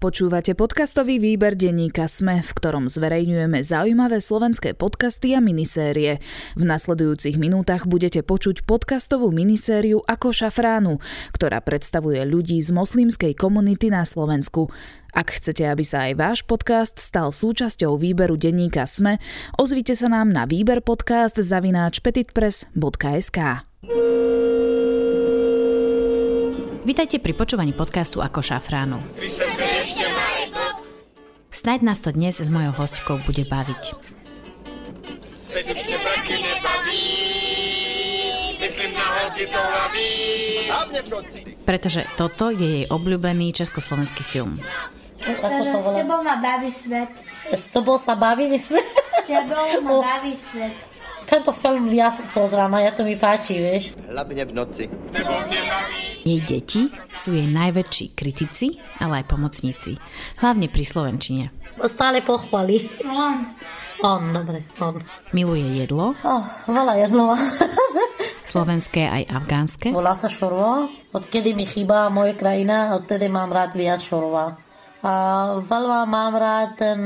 Počúvate podcastový výber denníka Sme, v ktorom zverejňujeme zaujímavé slovenské podcasty a minisérie. V nasledujúcich minútach budete počuť podcastovú minisériu Ako šafránu, ktorá predstavuje ľudí z moslimskej komunity na Slovensku. Ak chcete, aby sa aj váš podcast stal súčasťou výberu denníka Sme, ozvite sa nám na výber podcast zavináč petitpress.sk. Vítajte pri počúvaní podcastu Ako šafránu. Snaď nás to dnes s mojou hostkou bude baviť. Pretože toto je jej obľúbený československý film. Ako sa S tebou ma baví svet. S tobou sa bavili sme? S tebou ma baví svet. Tento film ja sa pozrám a ja to mi páči, vieš. Hlavne v noci. Jej deti sú jej najväčší kritici, ale aj pomocníci. Hlavne pri Slovenčine. Stále pochvali. On. On, dobre, on. Miluje jedlo, Oh, veľa jedlo. slovenské aj afgánske, Volá sa šorva. Odkedy mi chýba moje krajina, odtedy mám rád viac šorva. A veľa mám rád ten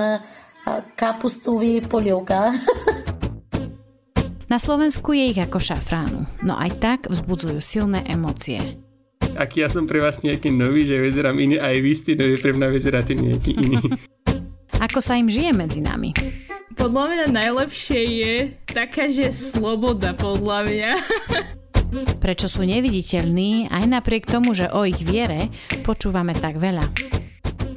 kapustový polievka. Na Slovensku je ich ako šafránu, no aj tak vzbudzujú silné emócie. Ak ja som pre vás nejaký nový, že vyzerám iný, aj vy ste nový, pre mňa vyzeráte nejaký iný. Ako sa im žije medzi nami? Podľa mňa najlepšie je taká, že sloboda, podľa mňa. Prečo sú neviditeľní aj napriek tomu, že o ich viere počúvame tak veľa?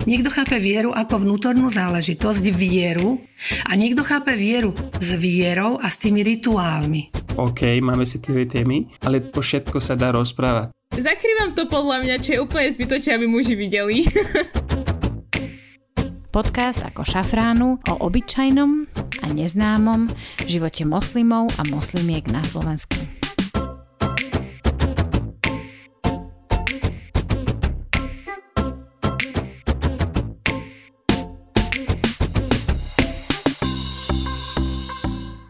Niekto chápe vieru ako vnútornú záležitosť, vieru, a niekto chápe vieru s vierou a s tými rituálmi. OK, máme citlivé témy, ale po všetko sa dá rozprávať. Zakrývam to podľa mňa, čo je úplne zbytočné, aby muži videli. Podcast ako šafránu o obyčajnom a neznámom živote moslimov a moslimiek na Slovensku.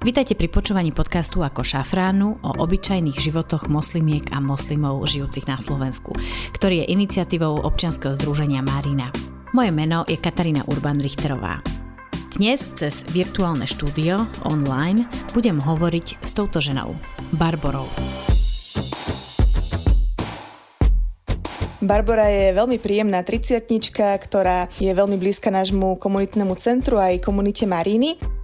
Vítajte pri počúvaní podcastu ako šafránu o obyčajných životoch moslimiek a moslimov žijúcich na Slovensku, ktorý je iniciatívou občianskeho združenia Marina. Moje meno je Katarína Urban-Richterová. Dnes cez virtuálne štúdio online budem hovoriť s touto ženou, Barborou. Barbara je veľmi príjemná triciatnička, ktorá je veľmi blízka nášmu komunitnému centru aj komunite Maríny.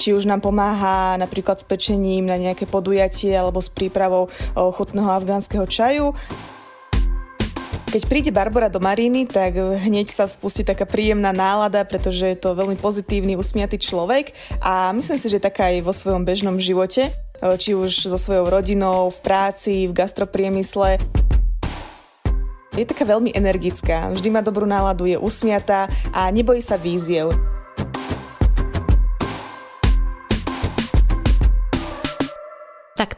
Či už nám pomáha napríklad s pečením na nejaké podujatie alebo s prípravou chutného afgánskeho čaju. Keď príde Barbara do Maríny, tak hneď sa spustí taká príjemná nálada, pretože je to veľmi pozitívny, usmiatý človek a myslím si, že taká aj vo svojom bežnom živote, či už so svojou rodinou, v práci, v gastropriemysle. Je taká veľmi energická, vždy má dobrú náladu, je usmiatá a nebojí sa víziev.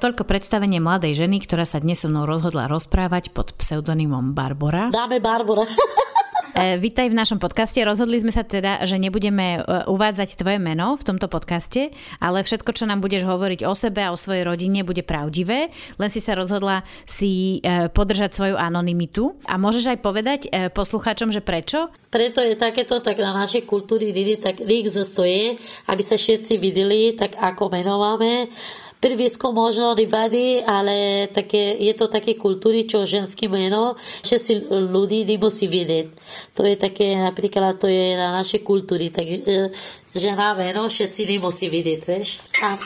Toľko predstavenie mladej ženy, ktorá sa dnes so mnou rozhodla rozprávať pod pseudonymom Barbora. Dáme Barbara. E, vítaj v našom podcaste. Rozhodli sme sa teda, že nebudeme e, uvádzať tvoje meno v tomto podcaste, ale všetko, čo nám budeš hovoriť o sebe a o svojej rodine, bude pravdivé. Len si sa rozhodla si e, podržať svoju anonymitu. A môžeš aj povedať poslucháčom, že prečo? Preto je takéto, tak na našej kultúry Riny tak existuje, aby sa všetci videli, tak ako menováme. Prvisko možno nevadí, ale také, je to také kultúry, čo ženské meno, že si ľudí nemusí vidieť. To je také, napríklad to je na našej kultúry, tak e, žena meno, všetci nemusí vidieť, vieš. A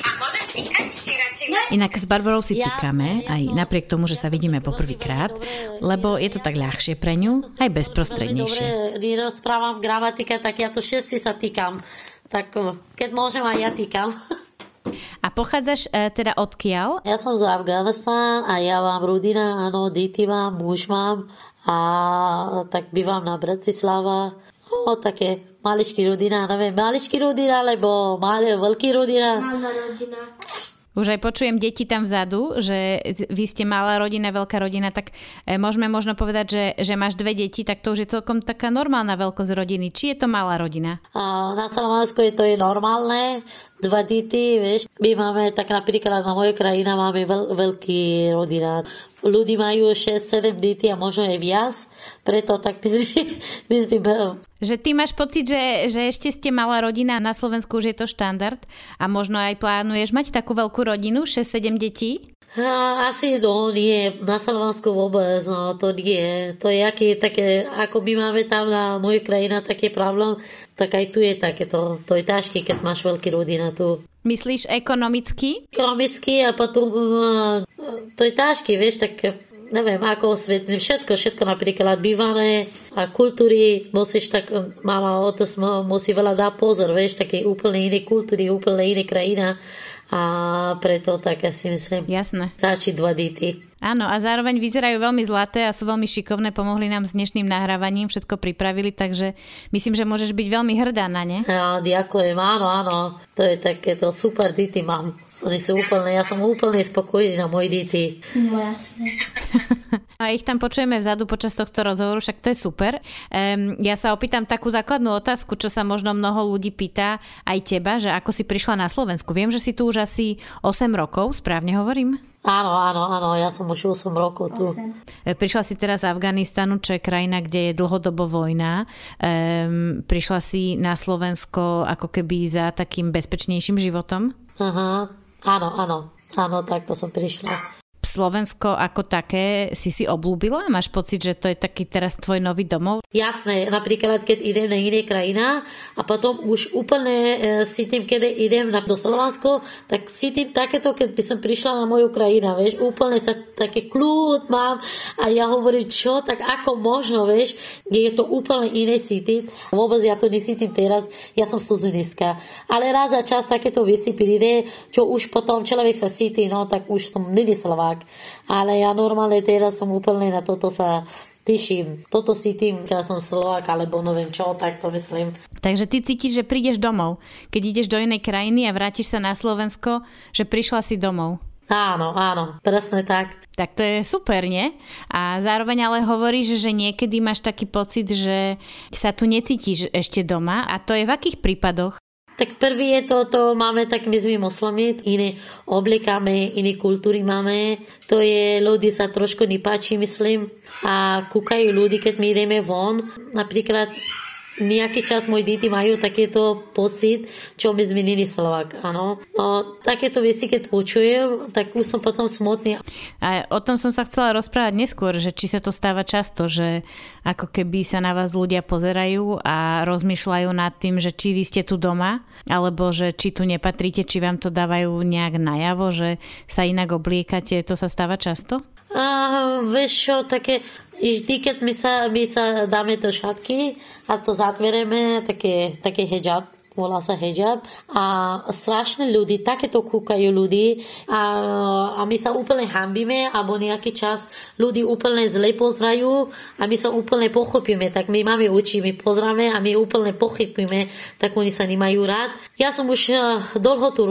Inak s Barbarou si týkame, aj napriek tomu, že sa vidíme poprvýkrát, lebo je to tak ľahšie pre ňu, aj bezprostrednejšie. Dobre, nerozprávam gramatika, tak ja to všetci sa týkam. Tak keď môžem, aj ja týkam. Pochádzaš e, teda odkiaľ? Ja som z Afganistán a ja mám rodina, áno, deti mám, muž mám a tak bývam na Bratislava. O, také maličký rodina, neviem, maličký rodina, alebo malý, veľký rodina. Malá rodina. Už aj počujem deti tam vzadu, že vy ste malá rodina, veľká rodina, tak e, môžeme možno povedať, že, že máš dve deti, tak to už je celkom taká normálna veľkosť rodiny. Či je to malá rodina? Na Slovensku je to je normálne, dva deti, vieš. My máme, tak napríklad na mojej krajina máme veľ, veľký rodina. Ľudí majú 6-7 detí a možno aj viac, preto tak my sme, my sme že ty máš pocit, že, že ešte ste malá rodina, na Slovensku už je to štandard a možno aj plánuješ mať takú veľkú rodinu, 6-7 detí? Asi no, nie, na Slovensku vôbec, no, to nie. To je aký, také, ako my máme tam na mojej krajine taký problém, tak aj tu je takéto, to je ťažké, keď máš veľký rodina tu. Myslíš ekonomicky? Ekonomicky a potom to je ťažké, vieš, tak neviem, ako osvetliť všetko, všetko napríklad bývané a kultúry, musíš tak, mama, otec musí veľa dať pozor, vieš, také úplne iné kultúry, úplne iné krajina a preto tak ja si myslím. Jasné. Stačí dva dity. Áno, a zároveň vyzerajú veľmi zlaté a sú veľmi šikovné, pomohli nám s dnešným nahrávaním, všetko pripravili, takže myslím, že môžeš byť veľmi hrdá na ne. Ja, ďakujem, áno, áno, to je takéto super dity mám. Oni sú úplne, ja som úplne spokojný na moji deti. No jasne. A ich tam počujeme vzadu počas tohto rozhovoru, však to je super. Um, ja sa opýtam takú základnú otázku, čo sa možno mnoho ľudí pýta aj teba, že ako si prišla na Slovensku. Viem, že si tu už asi 8 rokov, správne hovorím? Áno, áno, áno, ja som už 8 rokov tu. 8. Prišla si teraz z Afganistanu, čo je krajina, kde je dlhodobo vojna. Um, prišla si na Slovensko ako keby za takým bezpečnejším životom? Aha, áno, áno, áno, takto som prišla. Slovensko ako také si si oblúbila? Máš pocit, že to je taký teraz tvoj nový domov? Jasné, napríklad keď idem na iné krajina a potom už úplne e, tým, keď idem na, do Slovensko, tak tým takéto, keď by som prišla na moju krajinu, vieš, úplne sa taký kľud mám a ja hovorím, čo, tak ako možno, vieš, je to úplne iné cítiť. Vôbec ja to nesítim teraz, ja som suziniska. Ale raz za čas takéto veci príde, čo už potom človek sa cíti, no tak už som není Slovák ale ja normálne teraz som úplne na toto sa teším. Toto si tým, keď som Slovák, alebo neviem čo, tak to myslím. Takže ty cítiš, že prídeš domov. Keď ideš do inej krajiny a vrátiš sa na Slovensko, že prišla si domov. Áno, áno, presne tak. Tak to je super, nie? A zároveň ale hovoríš, že niekedy máš taký pocit, že sa tu necítiš ešte doma. A to je v akých prípadoch? Tak prvý je to, to máme tak my sme moslami, iné oblikáme, iné kultúry máme. To je, ľudí sa trošku nepáči, myslím. A kúkajú ľudí, keď my ideme von. Napríklad nejaký čas moji deti majú takéto pocit, čo my zmenili Slovak, áno. No, takéto veci, keď počujem, tak už som potom smutný. A o tom som sa chcela rozprávať neskôr, že či sa to stáva často, že ako keby sa na vás ľudia pozerajú a rozmýšľajú nad tým, že či vy ste tu doma, alebo že či tu nepatríte, či vám to dávajú nejak najavo, že sa inak obliekate, to sa stáva často? A, vieš čo, také, vždy, keď my sa, my sa dáme do šatky a to zatvereme, také, také hijab, volá sa hijab. A strašne ľudí, takéto kúkajú ľudí. A, a my sa úplne hambíme alebo nejaký čas ľudí úplne zle pozrajú a my sa úplne pochopíme, tak my máme oči, my pozráme a my úplne pochopíme, tak oni sa nemajú rád. Ja som už eh, dlho tu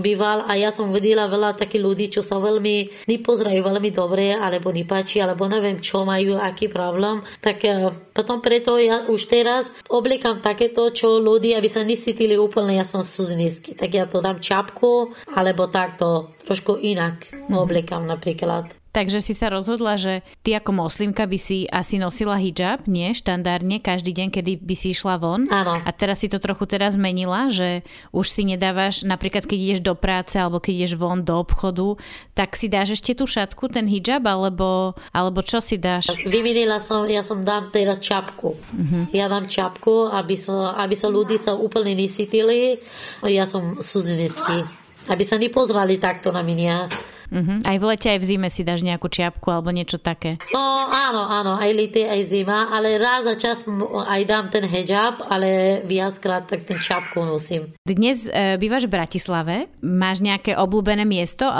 býval a ja som videla veľa takých ľudí, čo sa veľmi nepozerajú veľmi dobre alebo nepáči, alebo neviem čo majú, aký problém, tak eh, potom preto ja už teraz obliekam takéto, čo ľudí, aby sa nis cítili úplne, ja som suzinisky, tak ja to dám čapku, alebo takto trošku inak obliekam napríklad. Takže si sa rozhodla, že ty ako moslimka by si asi nosila hijab, nie? Štandardne, každý deň, kedy by si išla von. Áno. A teraz si to trochu teraz zmenila, že už si nedávaš, napríklad keď ideš do práce alebo keď ideš von do obchodu, tak si dáš ešte tú šatku, ten hijab, alebo, alebo čo si dáš? Vymenila som, ja som dám teraz čapku. Uh-huh. Ja dám čapku, aby sa, aby sa ľudí sa úplne nesítili. Ja som suzinisky. Aby sa nepozrali takto na mňa. Uh-huh. Aj v lete, aj v zime si dáš nejakú čiapku alebo niečo také. No áno, áno, aj lety, aj zima, ale raz za čas aj dám ten hijab, ale viackrát tak ten čapku nosím. Dnes e, bývaš v Bratislave. Máš nejaké obľúbené miesto e,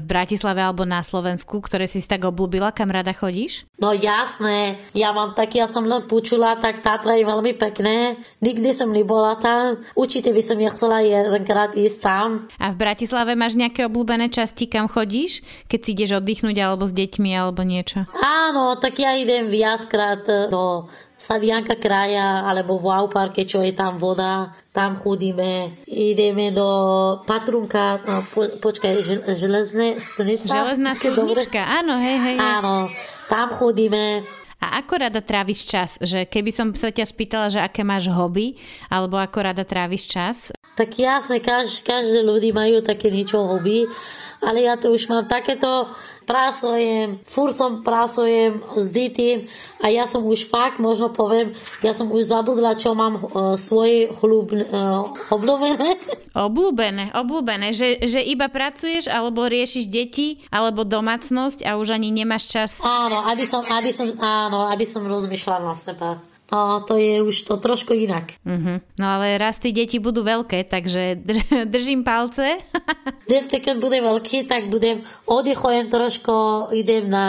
v Bratislave alebo na Slovensku, ktoré si tak obľúbila, kam rada chodíš? No jasné, ja mám tak, ja som len počula, tak Tatra je veľmi pekné. Nikdy som nebola tam. Určite by som ja chcela jedenkrát ísť tam. A v Bratislave máš nejaké obľúbené časti, kam chodíš? Chodíš, keď si ideš oddychnúť alebo s deťmi alebo niečo? Áno, tak ja idem viackrát do Sadianka kraja alebo v Wow parke, čo je tam voda, tam chodíme, ideme do Patrunka, no, po, počkaj, železné stnica. Železná studnička, áno, hej, hej. Áno, tam chodíme. A ako rada tráviš čas? Že keby som sa ťa spýtala, že aké máš hobby, alebo ako rada tráviš čas? Tak jasne, kaž, každé ľudí majú také niečo hobby, ale ja to už mám takéto pracujem, fur som pracujem s detím a ja som už fakt, možno poviem, ja som už zabudla, čo mám uh, svoje hlub, uh, obľúbené. Obľúbené, obľúbené, že, že iba pracuješ, alebo riešiš deti, alebo domácnosť a už ani nemáš čas. Áno, aby som, aby som, áno, aby som rozmýšľala na seba. A to je už to trošku inak. Uh-huh. No ale raz tí deti budú veľké, takže držím palce. Dete, keď bude veľký, tak budem oddychujem trošku, idem na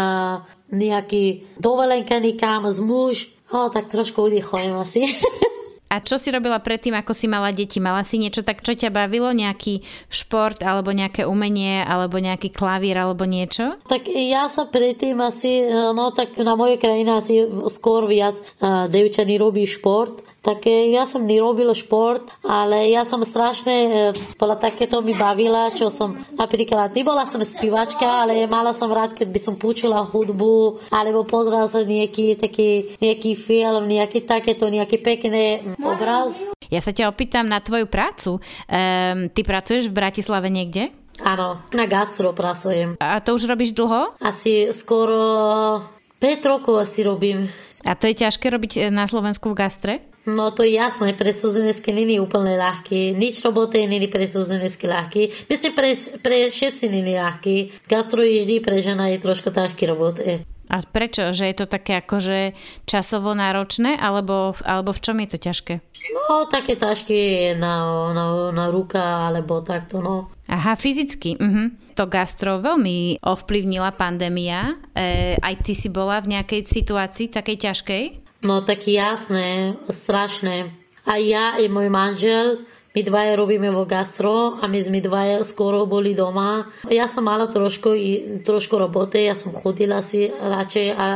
nejaký dovolenka nikam z muž, o, tak trošku oddychujem asi. A čo si robila predtým, ako si mala deti? Mala si niečo tak, čo ťa bavilo? Nejaký šport, alebo nejaké umenie, alebo nejaký klavír, alebo niečo? Tak ja sa predtým asi, no tak na mojej krajine asi skôr viac uh, devčaní robí šport tak ja som nerobil šport, ale ja som strašne, podľa takéto mi bavila, čo som napríklad, nebola som spívačka, ale mala som rád, keď by som počula hudbu, alebo pozrela som nejaký taký, nejaký film, nejaký takéto, nejaký pekný obraz. Ja sa ťa opýtam na tvoju prácu. Um, ty pracuješ v Bratislave niekde? Áno, na gastro pracujem. A to už robíš dlho? Asi skoro 5 rokov asi robím. A to je ťažké robiť na Slovensku v gastre? No to je jasné, pre súzenecké není úplne ľahké. Nič roboty není pre súzenecké ľahké. Myslím, pre, pre všetci není ľahké. Gastro je vždy pre žena je trošku ťažké roboty. A prečo? Že je to také akože časovo náročné? Alebo, alebo v čom je to ťažké? No, také ťažké je na, na, na ruka, alebo takto, no. Aha, fyzicky. Uh-huh. To gastro veľmi ovplyvnila pandémia. E, aj ty si bola v nejakej situácii takej ťažkej? No tak jasné, strašné. A ja i môj manžel, my dvaja robíme vo gastro a my sme dvaja skoro boli doma. Ja som mala trošku, trošku roboty, ja som chodila si radšej a, a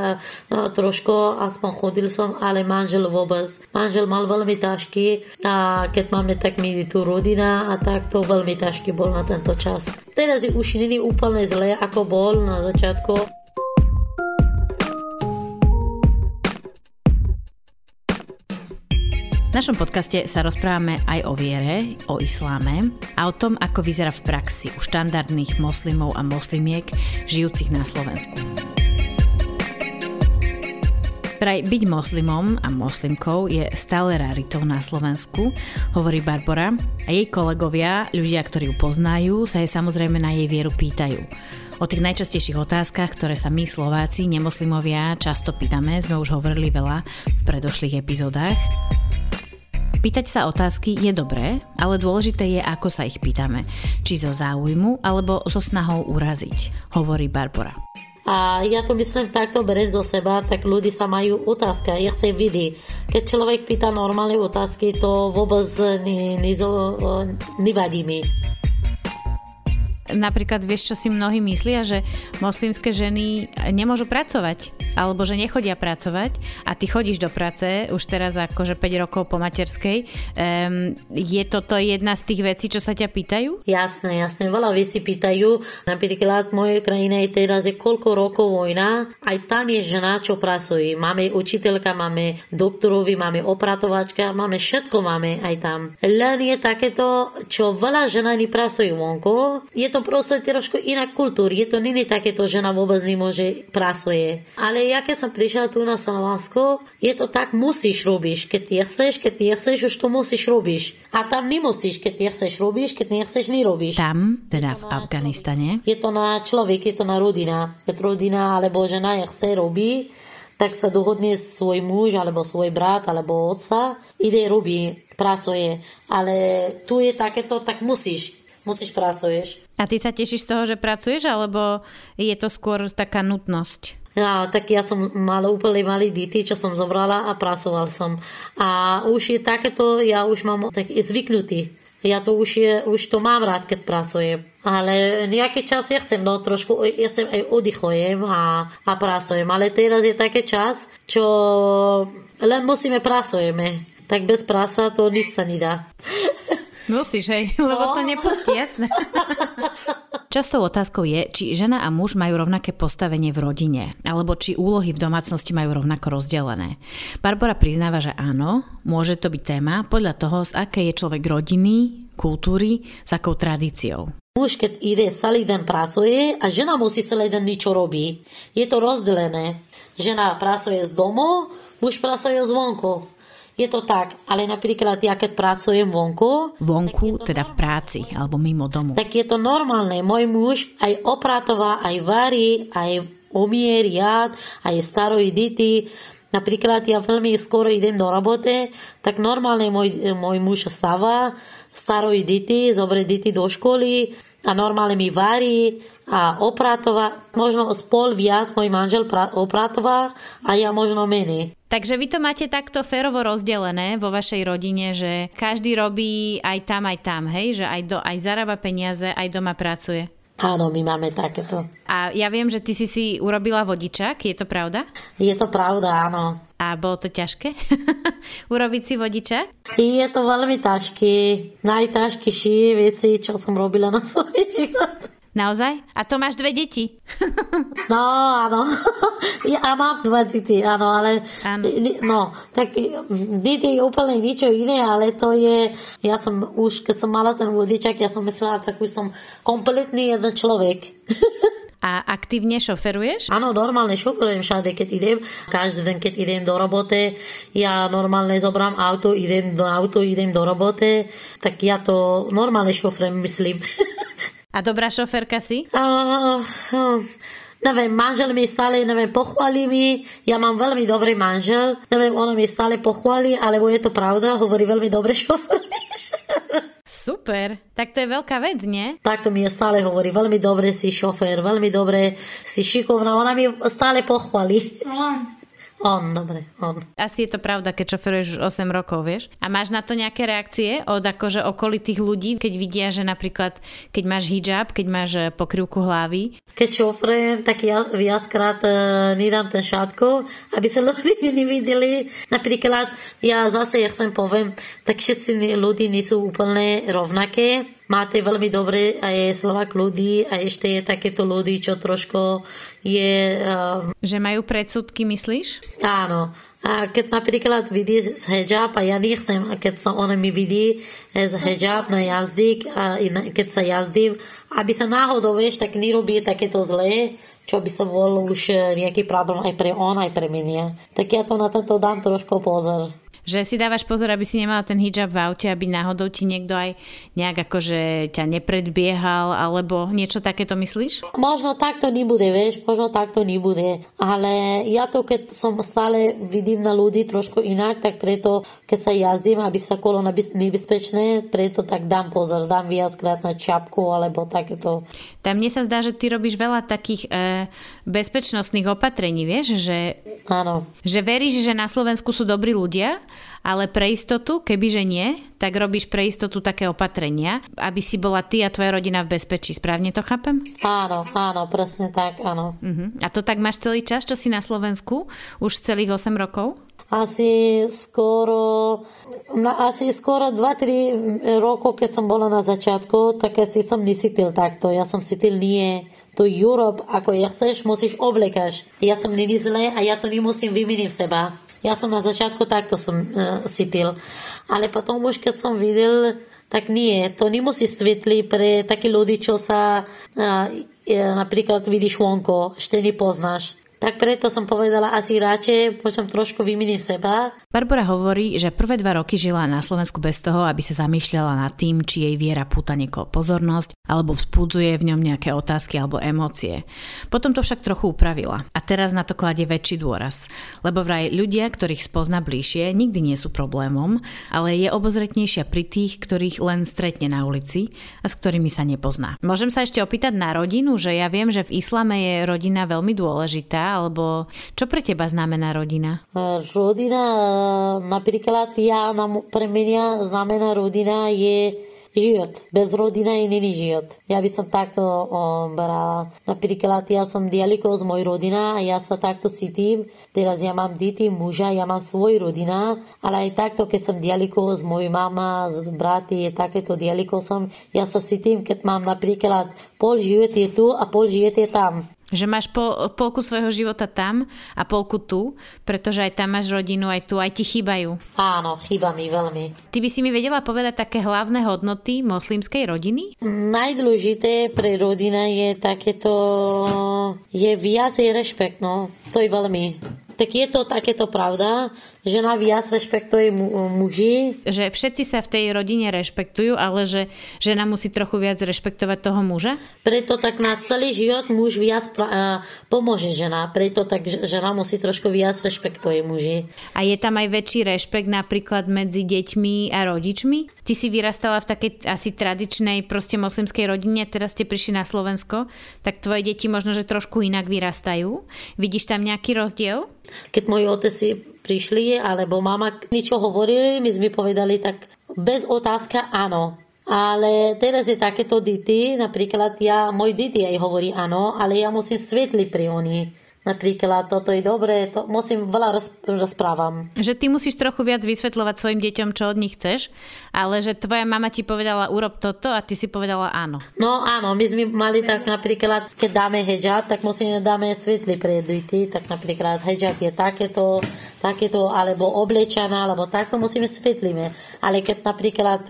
trošku, aspoň chodil som, ale manžel vôbec. Manžel mal veľmi ťažký a keď máme tak my tu rodina a tak to veľmi ťažký bol na tento čas. Teraz je už není úplne zle, ako bol na začiatku. V našom podcaste sa rozprávame aj o viere, o isláme a o tom, ako vyzerá v praxi u štandardných moslimov a moslimiek žijúcich na Slovensku. Vraj byť moslimom a moslimkou je stále raritou na Slovensku, hovorí Barbara a jej kolegovia, ľudia, ktorí ju poznajú, sa jej samozrejme na jej vieru pýtajú. O tých najčastejších otázkach, ktoré sa my Slováci, nemoslimovia, často pýtame, sme už hovorili veľa v predošlých epizódach. Pýtať sa otázky je dobré, ale dôležité je, ako sa ich pýtame. Či zo záujmu, alebo so snahou uraziť, hovorí Barbara. A ja to myslím takto berem zo seba, tak ľudí sa majú otázka, ja sa vidí. Keď človek pýta normálne otázky, to vôbec nevadí mi. Napríklad vieš, čo si mnohí myslia, že moslimské ženy nemôžu pracovať alebo že nechodia pracovať a ty chodíš do práce už teraz akože 5 rokov po materskej. Um, je toto jedna z tých vecí, čo sa ťa pýtajú? Jasné, jasné. Veľa vecí pýtajú. Napríklad v mojej krajine je teraz je koľko rokov vojna, aj tam je žena, čo pracuje. Máme učiteľka, máme doktorovi, máme opratovačka, máme všetko máme aj tam. Len je takéto, čo veľa žena nepracuje vonko. Je to proste trošku iná kultúra. Je to není takéto, žena vôbec nemôže pracuje. Ale ja keď som prišla tu na Slovensko, je to tak, musíš robiť. Keď ty chceš, keď ty chceš, už to musíš robiť. A tam nemusíš, keď ty chceš robiť, keď nechceš, nerobíš. Tam, teda v Afganistane. Je to na človek, je to na rodina. Keď rodina alebo žena chce robiť, tak sa dohodne svoj muž, alebo svoj brat, alebo otca, ide robí, pracuje. Ale tu je takéto, tak musíš musíš pracuješ. A ty sa tešíš z toho, že pracuješ, alebo je to skôr taká nutnosť? Ja, tak ja som mala úplne malý deti, čo som zobrala a pracoval som. A už je takéto, ja už mám tak zvyknutý. Ja to už, je, už to mám rád, keď pracujem. ale nejaký čas ja chcem, no trošku, ja sem aj oddychujem a, a pracujem, ale teraz je taký čas, čo len musíme pracujeme. Tak bez prasa to nič sa nedá. Musíš, hej, lebo to nepustí, jasné. Častou otázkou je, či žena a muž majú rovnaké postavenie v rodine, alebo či úlohy v domácnosti majú rovnako rozdelené. Barbara priznáva, že áno, môže to byť téma podľa toho, z aké je človek rodiny, kultúry, s akou tradíciou. Muž, keď ide celý den pracuje a žena musí celý den niečo robí. Je to rozdelené. Žena pracuje z domu, muž pracuje zvonku. Je to tak, ale napríklad ja keď pracujem vonku... Vonku, teda v práci, alebo mimo domu. Tak je to normálne. Môj muž aj opratová, aj varí, aj umie riad, aj starojí deti. Napríklad ja veľmi skoro idem do roboty, tak normálne môj, môj muž stáva, starojí deti, zoberie deti do školy a normálne mi varí a opratová. Možno spol viac môj manžel opratová a ja možno menej. Takže vy to máte takto férovo rozdelené vo vašej rodine, že každý robí aj tam, aj tam, hej? Že aj, do, aj zarába peniaze, aj doma pracuje. Áno, my máme takéto. A ja viem, že ty si si urobila vodičák, je to pravda? Je to pravda, áno. A bolo to ťažké urobiť si vodičák? Je to veľmi ťažké. Najťažkejšie veci, čo som robila na svoj život. Naozaj? A to máš dve deti. no, áno. Ja mám dva deti, áno, ale áno. no, tak deti je úplne niečo iné, ale to je, ja som už, keď som mala ten vodičak, ja som myslela, tak už som kompletný jeden človek. A aktívne šoferuješ? Áno, normálne šoferujem všade, keď idem. Každý deň, keď idem do roboty, ja normálne zobrám auto, idem do auto, idem do roboty, tak ja to normálne šoferujem, myslím. A dobrá šoferka si? Uh, uh, neviem, manžel mi stále, neviem, pochváli mi, ja mám veľmi dobrý manžel, neviem, ono mi stále pochváli, alebo je to pravda, hovorí veľmi dobre šoferuješ. Super, tak to je veľká vec, nie? Tak to mi je stále hovorí, veľmi dobre si šofér, veľmi dobre si šikovná, ona mi stále pochváli. On, dobre, on. Asi je to pravda, keď šoferuješ 8 rokov, vieš? A máš na to nejaké reakcie od akože okolitých ľudí, keď vidia, že napríklad, keď máš hijab, keď máš eh, pokrývku hlavy? Keď šoferujem, tak ja viackrát uh, nedám ten šátko, aby sa ľudí nevideli. Napríklad, ja zase, ja chcem poviem, tak všetci ľudí nie sú úplne rovnaké máte veľmi dobre aj Slovak ľudí a ešte je takéto ľudí, čo trošku je... Um... Že majú predsudky, myslíš? Áno. A keď napríklad vidí z hijab a ja nechcem, keď sa ona mi vidí z hijab na jazdík a keď sa jazdím, aby sa náhodou, vieš, tak nerobí takéto zlé, čo by sa bol už nejaký problém aj pre on, aj pre mňa. Tak ja to na toto dám trošku pozor že si dávaš pozor, aby si nemala ten hijab v aute, aby náhodou ti niekto aj nejak akože ťa nepredbiehal, alebo niečo takéto myslíš? Možno takto nebude, vieš, možno takto nebude. Ale ja to, keď som stále vidím na ľudí trošku inak, tak preto, keď sa jazdím, aby sa kolo nebezpečné, preto tak dám pozor, dám viackrát na čapku, alebo takéto. Tam mne sa zdá, že ty robíš veľa takých e, bezpečnostných opatrení, vieš, že, Áno. že veríš, že na Slovensku sú dobrí ľudia ale pre istotu, kebyže nie, tak robíš pre istotu také opatrenia, aby si bola ty a tvoja rodina v bezpečí. Správne to chápem? Áno, áno, presne tak, áno. Uh-huh. A to tak máš celý čas, čo si na Slovensku? Už celých 8 rokov? Asi skoro, na, asi skoro 2-3 rokov, keď som bola na začiatku, tak asi som nesytil takto. Ja som sytil nie to Europe, ako ja chceš, musíš oblekaš. Ja som není zle a ja to nemusím vymeniť seba. Ja som na začiatku takto som uh, cítil. Ale potom už keď som videl, tak nie, to nemusí svetli pre takí ľudí, čo sa uh, napríklad vidíš vonko, ešte nepoznáš. Tak preto som povedala asi radšej, počom trošku vymeniť seba. Barbara hovorí, že prvé dva roky žila na Slovensku bez toho, aby sa zamýšľala nad tým, či jej viera púta niekoho pozornosť, alebo vzbudzuje v ňom nejaké otázky alebo emócie. Potom to však trochu upravila. A teraz na to kladie väčší dôraz. Lebo vraj ľudia, ktorých spozna bližšie, nikdy nie sú problémom, ale je obozretnejšia pri tých, ktorých len stretne na ulici a s ktorými sa nepozná. Môžem sa ešte opýtať na rodinu, že ja viem, že v islame je rodina veľmi dôležitá, alebo čo pre teba znamená rodina? Rodina, napríklad ja, pre mňa znamená rodina je život. Bez rodiny není život. Ja by som takto brala. Napríklad ja som dialiko z mojej rodina a ja sa takto cítim. Teraz ja mám deti, muža, ja mám svoj rodina, ale aj takto, keď som dialiko z mojej mama, z braty, takéto dialiko som, ja sa cítim, keď mám napríklad pol život je tu a pol život je tam. Že máš pol, polku svojho života tam a polku tu, pretože aj tam máš rodinu, aj tu, aj ti chýbajú. Áno, chýba mi veľmi. Ty by si mi vedela povedať také hlavné hodnoty moslimskej rodiny? Najdôležité pre rodina je takéto, je viacej rešpekt, no. To je veľmi tak je to takéto pravda. Žena viac rešpektuje mu, muži. Že všetci sa v tej rodine rešpektujú, ale že žena musí trochu viac rešpektovať toho muža? Preto tak na celý život muž viac uh, pomôže žena. Preto tak žena musí trošku viac rešpektuje muži. A je tam aj väčší rešpekt napríklad medzi deťmi a rodičmi? Ty si vyrastala v takej asi tradičnej proste moslimskej rodine, teraz ste prišli na Slovensko, tak tvoje deti možno, že trošku inak vyrastajú. Vidíš tam nejaký rozdiel? Keď moji oteci prišli, alebo mama niečo hovorili, my sme povedali tak bez otázka áno. Ale teraz je takéto dity, napríklad ja, môj dity aj hovorí áno, ale ja musím svetliť pri oni Napríklad toto je dobré, to musím veľa roz, rozprávam. Že ty musíš trochu viac vysvetľovať svojim deťom, čo od nich chceš, ale že tvoja mama ti povedala urob toto a ty si povedala áno. No áno, my sme mali tak napríklad, keď dáme hijab, tak musíme dáme svetli pre deti, tak napríklad hijab je takéto, takéto, alebo oblečená, alebo takto musíme svetlíme. Ale keď napríklad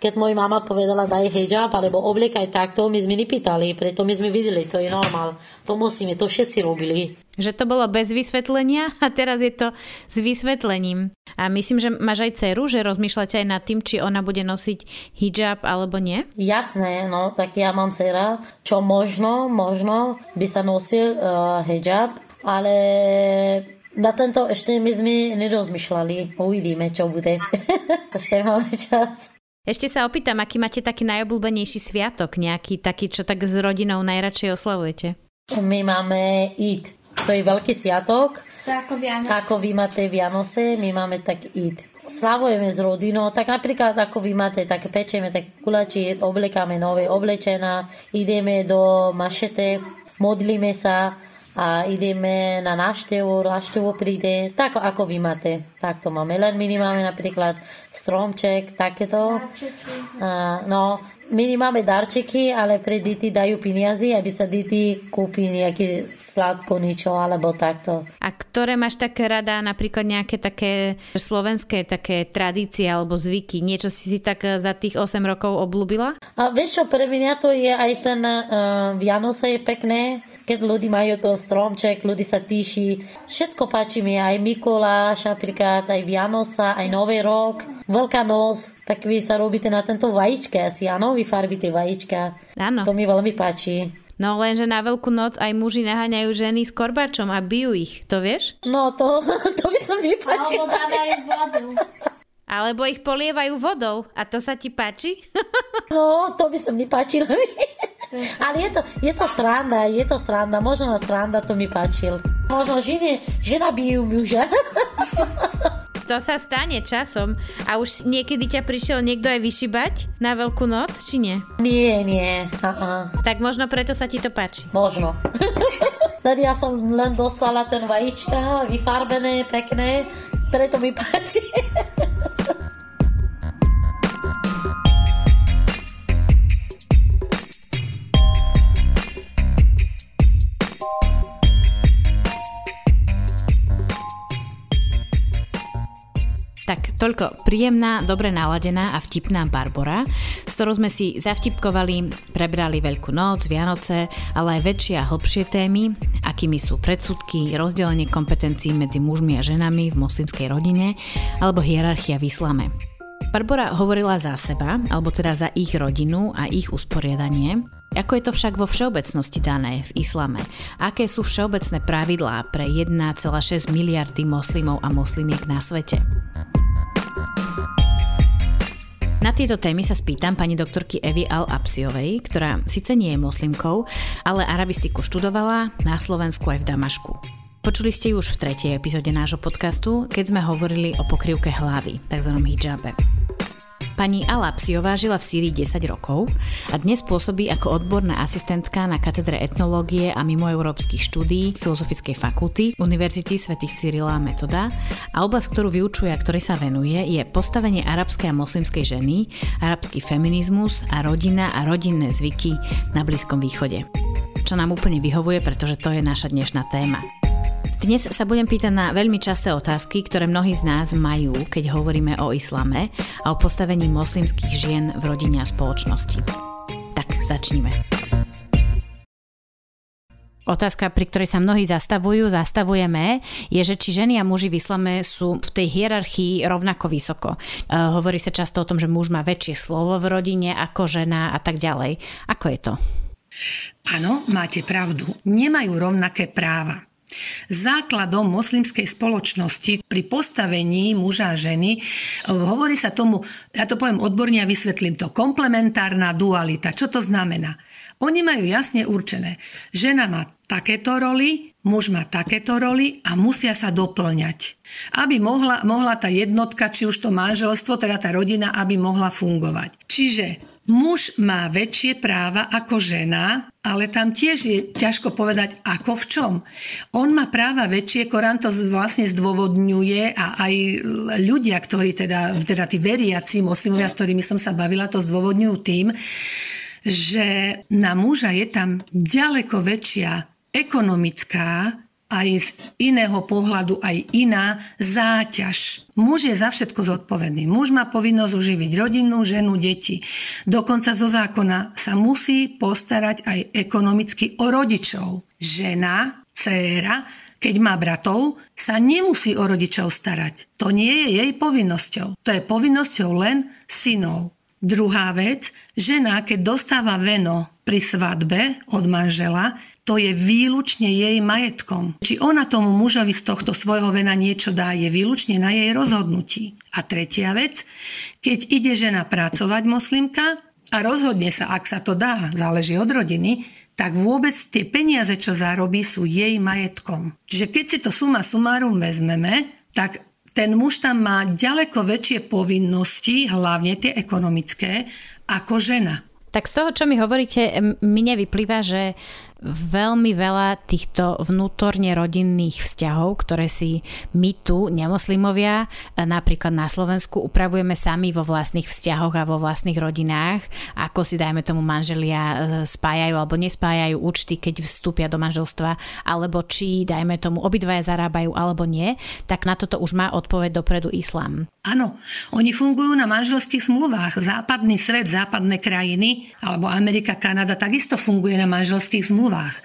keď moja mama povedala daj hijab alebo obliekaj takto, my sme nepýtali, preto my sme videli, to je normál. To musíme, to všetci robili. Že to bolo bez vysvetlenia a teraz je to s vysvetlením. A myslím, že máš aj dceru, že rozmýšľate aj nad tým, či ona bude nosiť hijab alebo nie? Jasné, no tak ja mám dcera, čo možno, možno by sa nosil uh, hijab, ale na tento ešte my sme nerozmýšľali. Uvidíme, čo bude. ešte máme čas. Ešte sa opýtam, aký máte taký najobľúbenejší sviatok, nejaký taký, čo tak s rodinou najradšej oslavujete? My máme Eid. To je veľký sviatok. To ako. Ako vy máte Vianoce, my máme tak Eid. Slavujeme s rodinou, tak napríklad ako vy máte, tak pečeme tak kulači, oblekáme nové oblečená, ideme do mašete, modlíme sa, a ideme na návštevu, návštevu príde, tak ako vy máte, tak to máme. Len my nemáme napríklad stromček, takéto. A, no, my nemáme darčeky, ale pre deti dajú peniazy, aby sa deti kúpi nejaké sladko niečo alebo takto. A ktoré máš také rada, napríklad nejaké také slovenské také tradície alebo zvyky? Niečo si si tak za tých 8 rokov oblúbila? A vieš čo, pre mňa to je aj ten uh, Vianoce je pekné, keď ľudí majú to stromček, ľudí sa tíši. Všetko páči mi, aj Mikuláš, napríklad aj Vianosa, aj Nový rok, Veľká noc, tak vy sa robíte na tento vajíčka asi, áno, vy farbíte vajíčka. Áno. To mi veľmi páči. No lenže na veľkú noc aj muži naháňajú ženy s korbačom a bijú ich, to vieš? No to, to by som nepáčila. Alebo vodu. Alebo ich polievajú vodou a to sa ti páči? No, to by som nepáčila. Ale je to, je to sranda, je to sranda, možno na sranda to mi páčil. Možno žene, žena bijú muža. To sa stane časom. A už niekedy ťa prišiel niekto aj vyšibať na veľkú noc, či nie? Nie, nie. Uh-uh. Tak možno preto sa ti to páči. Možno. Tedy ja som len dostala ten vajíčka, vyfarbené, pekné, preto mi páči. Toľko príjemná, dobre naladená a vtipná Barbora, s ktorou sme si zavtipkovali, prebrali Veľkú noc, Vianoce, ale aj väčšie a hlbšie témy, akými sú predsudky, rozdelenie kompetencií medzi mužmi a ženami v moslimskej rodine alebo hierarchia v islame. Barbara hovorila za seba, alebo teda za ich rodinu a ich usporiadanie. Ako je to však vo všeobecnosti dané v islame? Aké sú všeobecné pravidlá pre 1,6 miliardy moslimov a moslimiek na svete? Na tieto témy sa spýtam pani doktorky Evy Al-Apsiovej, ktorá síce nie je moslimkou, ale arabistiku študovala na Slovensku aj v Damašku. Počuli ste ju už v tretej epizóde nášho podcastu, keď sme hovorili o pokrývke hlavy, tzv. hijabe. Pani Ala Psiová žila v Sýrii 10 rokov a dnes pôsobí ako odborná asistentka na katedre etnológie a mimoeurópskych štúdií Filozofickej fakulty Univerzity svätých Cyrila a Metoda a oblasť, ktorú vyučuje a ktorej sa venuje, je postavenie arabskej a moslimskej ženy, arabský feminizmus a rodina a rodinné zvyky na Blízkom východe. Čo nám úplne vyhovuje, pretože to je naša dnešná téma. Dnes sa budem pýtať na veľmi časté otázky, ktoré mnohí z nás majú, keď hovoríme o islame a o postavení moslimských žien v rodine a spoločnosti. Tak, začnime. Otázka, pri ktorej sa mnohí zastavujú, zastavujeme, je, že či ženy a muži v islame sú v tej hierarchii rovnako vysoko. Uh, hovorí sa často o tom, že muž má väčšie slovo v rodine ako žena a tak ďalej. Ako je to? Áno, máte pravdu. Nemajú rovnaké práva. Základom moslimskej spoločnosti pri postavení muža a ženy hovorí sa tomu, ja to poviem odborne a vysvetlím to, komplementárna dualita. Čo to znamená? Oni majú jasne určené. Žena má takéto roly, muž má takéto roly a musia sa doplňať. Aby mohla, mohla tá jednotka, či už to manželstvo, teda tá rodina, aby mohla fungovať. Čiže Muž má väčšie práva ako žena, ale tam tiež je ťažko povedať, ako v čom. On má práva väčšie, Korán to vlastne zdôvodňuje a aj ľudia, ktorí teda, teda tí veriaci moslimovia, s ktorými som sa bavila, to zdôvodňujú tým, že na muža je tam ďaleko väčšia ekonomická aj z iného pohľadu aj iná záťaž. Muž je za všetko zodpovedný. Muž má povinnosť uživiť rodinu, ženu, deti. Dokonca zo zákona sa musí postarať aj ekonomicky o rodičov. Žena, dcéra, keď má bratov, sa nemusí o rodičov starať. To nie je jej povinnosťou. To je povinnosťou len synov. Druhá vec, žena, keď dostáva veno pri svadbe od manžela, to je výlučne jej majetkom. Či ona tomu mužovi z tohto svojho vena niečo dá, je výlučne na jej rozhodnutí. A tretia vec, keď ide žena pracovať moslimka a rozhodne sa, ak sa to dá, záleží od rodiny, tak vôbec tie peniaze, čo zarobí, sú jej majetkom. Čiže keď si to suma sumárum vezmeme, tak ten muž tam má ďaleko väčšie povinnosti, hlavne tie ekonomické, ako žena. Tak z toho, čo mi hovoríte, mne vyplýva, že veľmi veľa týchto vnútorne rodinných vzťahov, ktoré si my tu, nemoslimovia, napríklad na Slovensku, upravujeme sami vo vlastných vzťahoch a vo vlastných rodinách, ako si dajme tomu manželia e, spájajú alebo nespájajú účty, keď vstúpia do manželstva, alebo či dajme tomu obidvaja zarábajú alebo nie, tak na toto už má odpoveď dopredu islám. Áno, oni fungujú na manželských zmluvách. Západný svet, západné krajiny, alebo Amerika, Kanada takisto funguje na manželských zmluvách.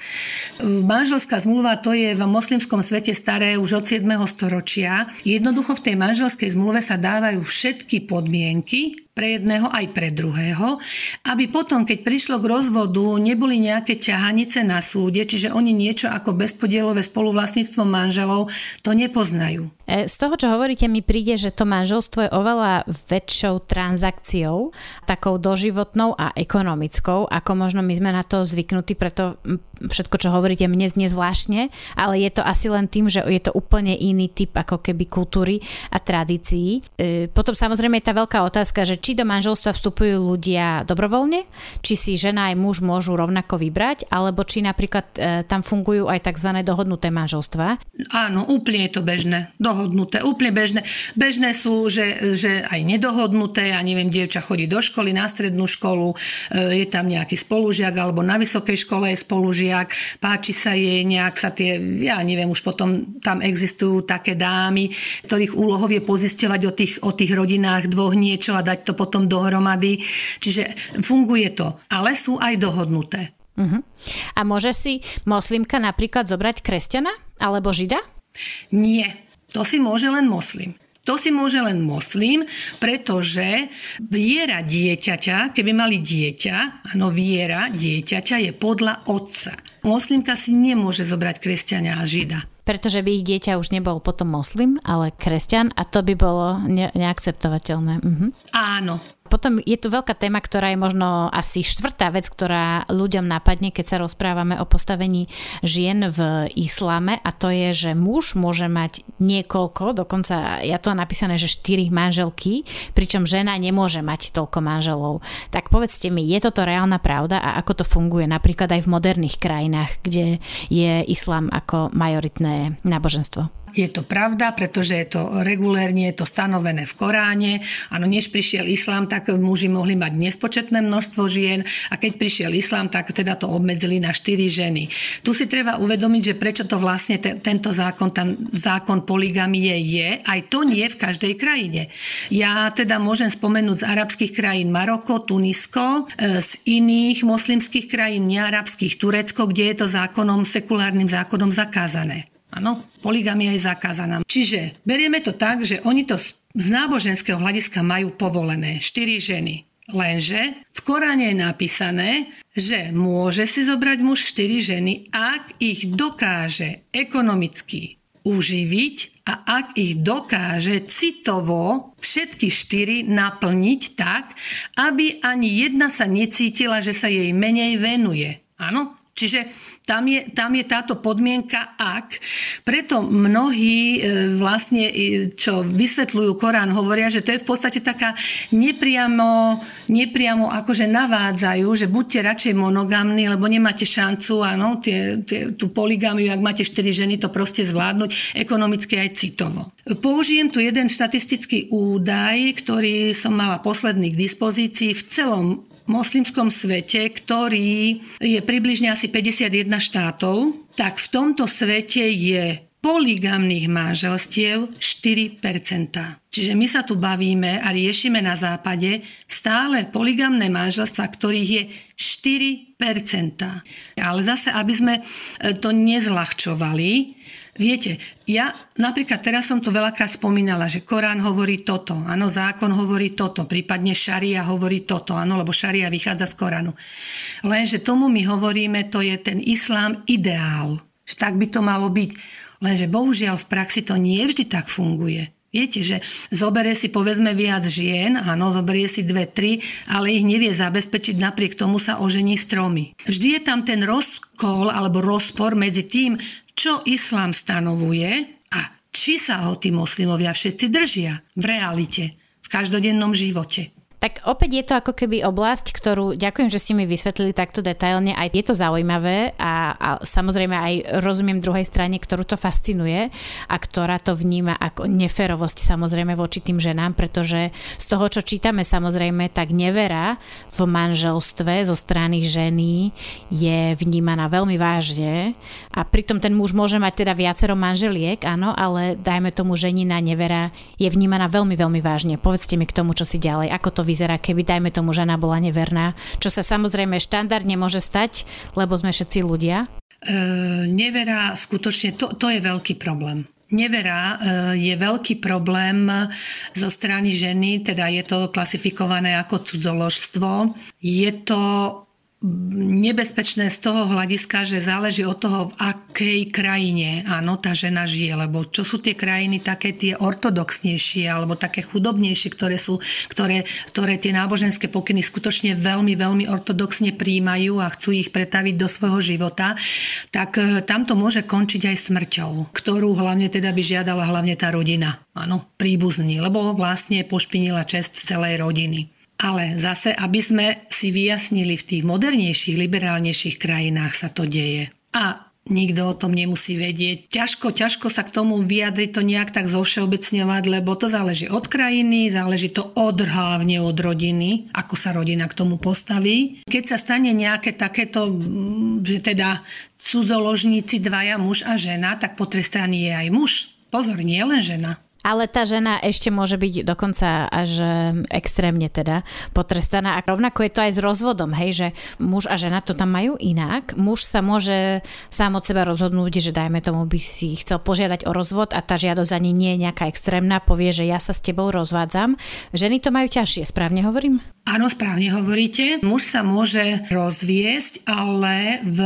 Manželská zmluva to je v moslimskom svete staré už od 7. storočia. Jednoducho v tej manželskej zmluve sa dávajú všetky podmienky, pre jedného aj pre druhého, aby potom, keď prišlo k rozvodu, neboli nejaké ťahanice na súde, čiže oni niečo ako bezpodielové spoluvlastníctvo manželov to nepoznajú. E, z toho, čo hovoríte, mi príde, že to manželstvo je oveľa väčšou transakciou, takou doživotnou a ekonomickou, ako možno my sme na to zvyknutí, preto všetko, čo hovoríte, mne znie zvláštne, ale je to asi len tým, že je to úplne iný typ ako keby kultúry a tradícií. E, potom samozrejme je tá veľká otázka, že či do manželstva vstupujú ľudia dobrovoľne, či si žena aj muž môžu rovnako vybrať, alebo či napríklad e, tam fungujú aj tzv. dohodnuté manželstva. Áno, úplne je to bežné. Dohodnuté, úplne bežné. Bežné sú, že, že aj nedohodnuté, ja neviem, dievča chodí do školy, na strednú školu, e, je tam nejaký spolužiak, alebo na vysokej škole je spolužiak, páči sa jej nejak sa tie, ja neviem, už potom tam existujú také dámy, ktorých úlohou je pozisťovať o tých, o tých rodinách dvoch niečo a dať to potom dohromady. Čiže funguje to. Ale sú aj dohodnuté. Uh-huh. A môže si moslimka napríklad zobrať kresťana alebo žida? Nie, to si môže len moslim. To si môže len moslim, pretože viera dieťaťa, keby mali dieťa, áno, viera dieťaťa je podľa otca. Moslimka si nemôže zobrať kresťania a žida pretože by ich dieťa už nebol potom moslim, ale kresťan a to by bolo ne- neakceptovateľné. Mhm. Áno, Potom je tu veľká téma, ktorá je možno asi štvrtá vec, ktorá ľuďom napadne, keď sa rozprávame o postavení žien v islame a to je, že muž môže mať niekoľko, dokonca ja to napísané, že štyri manželky, pričom žena nemôže mať toľko manželov. Tak povedzte mi, je toto reálna pravda a ako to funguje napríklad aj v moderných krajinách, kde je islám ako majoritné náboženstvo? Je to pravda, pretože je to regulérne, je to stanovené v Koráne. Áno, než prišiel islám, tak muži mohli mať nespočetné množstvo žien a keď prišiel islám, tak teda to obmedzili na 4 ženy. Tu si treba uvedomiť, že prečo to vlastne te, tento zákon, ten zákon poligamie je, aj to nie v každej krajine. Ja teda môžem spomenúť z arabských krajín Maroko, Tunisko, e, z iných moslimských krajín, nearabských Turecko, kde je to zákonom, sekulárnym zákonom zakázané. Áno, poligamia je zakázaná. Čiže berieme to tak, že oni to z náboženského hľadiska majú povolené. Štyri ženy. Lenže v Koráne je napísané, že môže si zobrať muž štyri ženy, ak ich dokáže ekonomicky uživiť a ak ich dokáže citovo všetky štyri naplniť tak, aby ani jedna sa necítila, že sa jej menej venuje. Áno? Čiže tam je, tam je táto podmienka ak. Preto mnohí e, vlastne, čo vysvetľujú Korán, hovoria, že to je v podstate taká nepriamo, nepriamo akože navádzajú, že buďte radšej monogamní, lebo nemáte šancu, áno, tie, tie, tú poligamiu, ak máte 4 ženy, to proste zvládnuť ekonomicky aj citovo. Použijem tu jeden štatistický údaj, ktorý som mala posledný k dispozícii. V celom moslimskom svete, ktorý je približne asi 51 štátov, tak v tomto svete je poligamných manželstiev 4%. Čiže my sa tu bavíme a riešime na západe stále poligamné manželstva, ktorých je 4%. Ale zase, aby sme to nezľahčovali, Viete, ja napríklad teraz som to veľakrát spomínala, že Korán hovorí toto, áno, zákon hovorí toto, prípadne šaria hovorí toto, áno, lebo šaria vychádza z Koránu. Lenže tomu my hovoríme, to je ten islám ideál. Že tak by to malo byť. Lenže bohužiaľ v praxi to nie vždy tak funguje. Viete, že zoberie si povedzme viac žien, áno, zoberie si dve, tri, ale ich nevie zabezpečiť, napriek tomu sa ožení stromy. Vždy je tam ten rozkol alebo rozpor medzi tým, čo islám stanovuje a či sa ho tí moslimovia všetci držia v realite, v každodennom živote. Tak opäť je to ako keby oblasť, ktorú ďakujem, že ste mi vysvetlili takto detailne. Aj je to zaujímavé a, a samozrejme aj rozumiem druhej strane, ktorú to fascinuje a ktorá to vníma ako neferovosť samozrejme voči tým ženám, pretože z toho, čo čítame samozrejme, tak nevera v manželstve zo strany ženy je vnímaná veľmi vážne a pritom ten muž môže mať teda viacero manželiek, áno, ale dajme tomu ženina nevera je vnímaná veľmi, veľmi vážne. Povedzte mi k tomu, čo si ďalej, ako to vyzerá, keby, dajme tomu, žena bola neverná, čo sa samozrejme štandardne môže stať, lebo sme všetci ľudia? E, nevera, skutočne, to, to je veľký problém. Nevera e, je veľký problém zo strany ženy, teda je to klasifikované ako cudzoložstvo. Je to nebezpečné z toho hľadiska, že záleží od toho, v akej krajine áno, tá žena žije, lebo čo sú tie krajiny také tie ortodoxnejšie alebo také chudobnejšie, ktoré sú, ktoré, ktoré tie náboženské pokyny skutočne veľmi, veľmi ortodoxne príjmajú a chcú ich pretaviť do svojho života, tak e, tam to môže končiť aj smrťou, ktorú hlavne teda by žiadala hlavne tá rodina, áno, príbuzní, lebo vlastne pošpinila čest celej rodiny. Ale zase, aby sme si vyjasnili, v tých modernejších, liberálnejších krajinách sa to deje. A nikto o tom nemusí vedieť. Ťažko, ťažko sa k tomu vyjadriť, to nejak tak zovšeobecňovať, lebo to záleží od krajiny, záleží to od hlavne od rodiny, ako sa rodina k tomu postaví. Keď sa stane nejaké takéto, že teda cudzoložníci dvaja muž a žena, tak potrestaný je aj muž. Pozor, nie len žena. Ale tá žena ešte môže byť dokonca až extrémne teda potrestaná. A rovnako je to aj s rozvodom, hej, že muž a žena to tam majú inak. Muž sa môže sám od seba rozhodnúť, že dajme tomu by si chcel požiadať o rozvod a tá žiadosť ani nie je nejaká extrémna, povie, že ja sa s tebou rozvádzam. Ženy to majú ťažšie, správne hovorím? Áno, správne hovoríte. Muž sa môže rozviesť, ale v,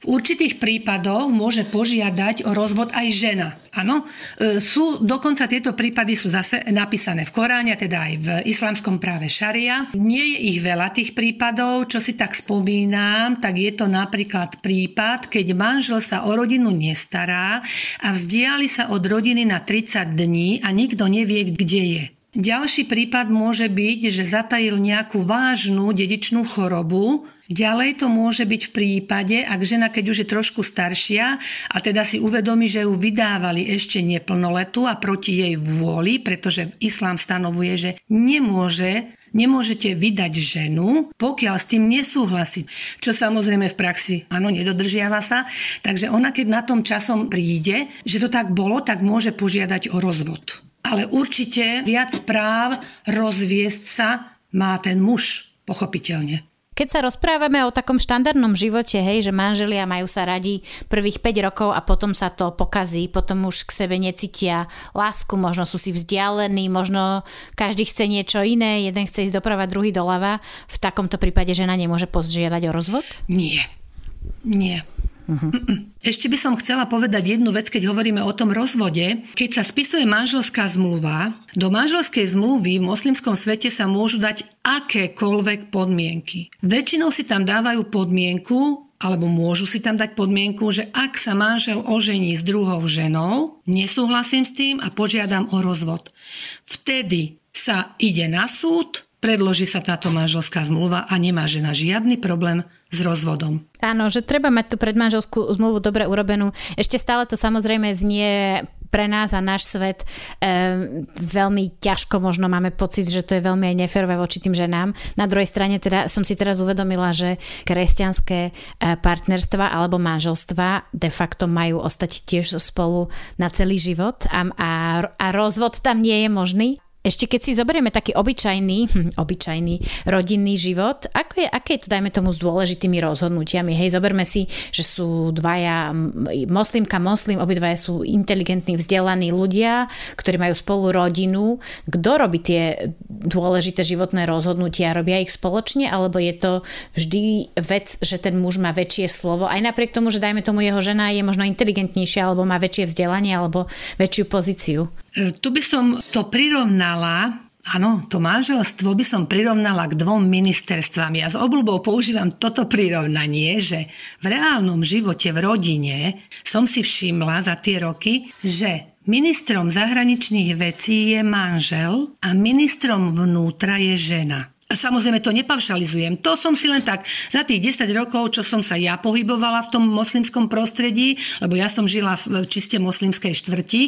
v určitých prípadoch môže požiadať o rozvod aj žena. Áno, e, sú, dokonca tieto prípady sú zase napísané v Koráne, teda aj v islamskom práve šaria. Nie je ich veľa tých prípadov, čo si tak spomínam, tak je to napríklad prípad, keď manžel sa o rodinu nestará a vzdiali sa od rodiny na 30 dní a nikto nevie, kde je. Ďalší prípad môže byť, že zatajil nejakú vážnu dedičnú chorobu. Ďalej to môže byť v prípade, ak žena, keď už je trošku staršia a teda si uvedomí, že ju vydávali ešte neplnoletu a proti jej vôli, pretože islám stanovuje, že nemôže Nemôžete vydať ženu, pokiaľ s tým nesúhlasí. Čo samozrejme v praxi, áno, nedodržiava sa. Takže ona, keď na tom časom príde, že to tak bolo, tak môže požiadať o rozvod ale určite viac práv rozviesť sa má ten muž, pochopiteľne. Keď sa rozprávame o takom štandardnom živote, hej, že manželia majú sa radi prvých 5 rokov a potom sa to pokazí, potom už k sebe necítia lásku, možno sú si vzdialení, možno každý chce niečo iné, jeden chce ísť doprava, druhý doľava. V takomto prípade žena nemôže požiadať o rozvod? Nie. Nie. Uh-huh. Ešte by som chcela povedať jednu vec, keď hovoríme o tom rozvode. Keď sa spisuje manželská zmluva, do manželskej zmluvy v moslimskom svete sa môžu dať akékoľvek podmienky. Väčšinou si tam dávajú podmienku, alebo môžu si tam dať podmienku, že ak sa manžel ožení s druhou ženou, nesúhlasím s tým a požiadam o rozvod. Vtedy sa ide na súd, predloží sa táto manželská zmluva a nemá žena žiadny problém s rozvodom. Áno, že treba mať tú predmanželskú zmluvu dobre urobenú. Ešte stále to samozrejme znie pre nás a náš svet e, veľmi ťažko možno máme pocit, že to je veľmi aj neférové voči tým ženám. Na druhej strane teda som si teraz uvedomila, že kresťanské e, partnerstva alebo manželstva de facto majú ostať tiež spolu na celý život a, a, a rozvod tam nie je možný. Ešte keď si zoberieme taký obyčajný, hm, obyčajný rodinný život, ako je, aké je to, dajme tomu, s dôležitými rozhodnutiami? Hej, zoberme si, že sú dvaja moslimka, moslim, obidvaja sú inteligentní, vzdelaní ľudia, ktorí majú spolu rodinu. Kto robí tie dôležité životné rozhodnutia? Robia ich spoločne, alebo je to vždy vec, že ten muž má väčšie slovo, aj napriek tomu, že dajme tomu jeho žena je možno inteligentnejšia, alebo má väčšie vzdelanie, alebo väčšiu pozíciu? E, tu by som to prirovnala Áno, to manželstvo by som prirovnala k dvom ministerstvám. Ja s obľubou používam toto prirovnanie, že v reálnom živote v rodine som si všimla za tie roky, že ministrom zahraničných vecí je manžel a ministrom vnútra je žena. Samozrejme to nepavšalizujem. To som si len tak za tých 10 rokov, čo som sa ja pohybovala v tom moslimskom prostredí, lebo ja som žila v čiste moslimskej štvrti,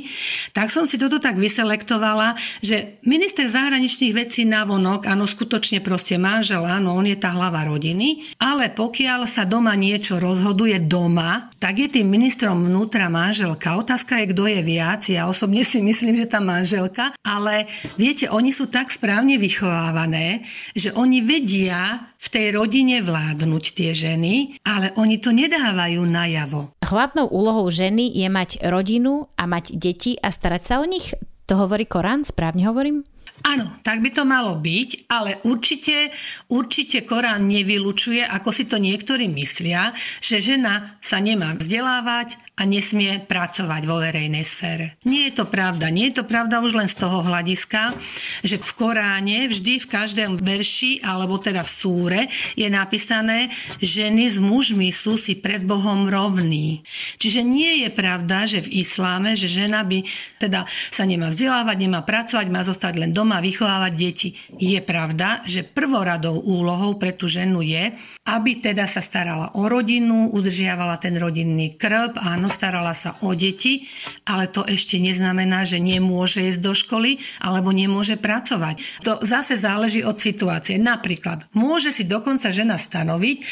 tak som si toto tak vyselektovala, že minister zahraničných vecí na vonok, áno, skutočne proste manžel, áno, on je tá hlava rodiny, ale pokiaľ sa doma niečo rozhoduje doma, tak je tým ministrom vnútra manželka. Otázka je, kto je viac. Ja osobne si myslím, že tá manželka, ale viete, oni sú tak správne vychovávané, že oni vedia v tej rodine vládnuť tie ženy, ale oni to nedávajú najavo. Hlavnou úlohou ženy je mať rodinu a mať deti a starať sa o nich. To hovorí Korán, správne hovorím? Áno, tak by to malo byť, ale určite, určite Korán nevylučuje, ako si to niektorí myslia, že žena sa nemá vzdelávať a nesmie pracovať vo verejnej sfére. Nie je to pravda. Nie je to pravda už len z toho hľadiska, že v Koráne vždy v každém verši, alebo teda v súre, je napísané, ženy s mužmi sú si pred Bohom rovní. Čiže nie je pravda, že v isláme, že žena by teda sa nemá vzdelávať, nemá pracovať, má zostať len doma a vychovávať deti. Je pravda, že prvoradou úlohou pre tú ženu je, aby teda sa starala o rodinu, udržiavala ten rodinný krb, áno, starala sa o deti, ale to ešte neznamená, že nemôže ísť do školy alebo nemôže pracovať. To zase záleží od situácie. Napríklad, môže si dokonca žena stanoviť, e,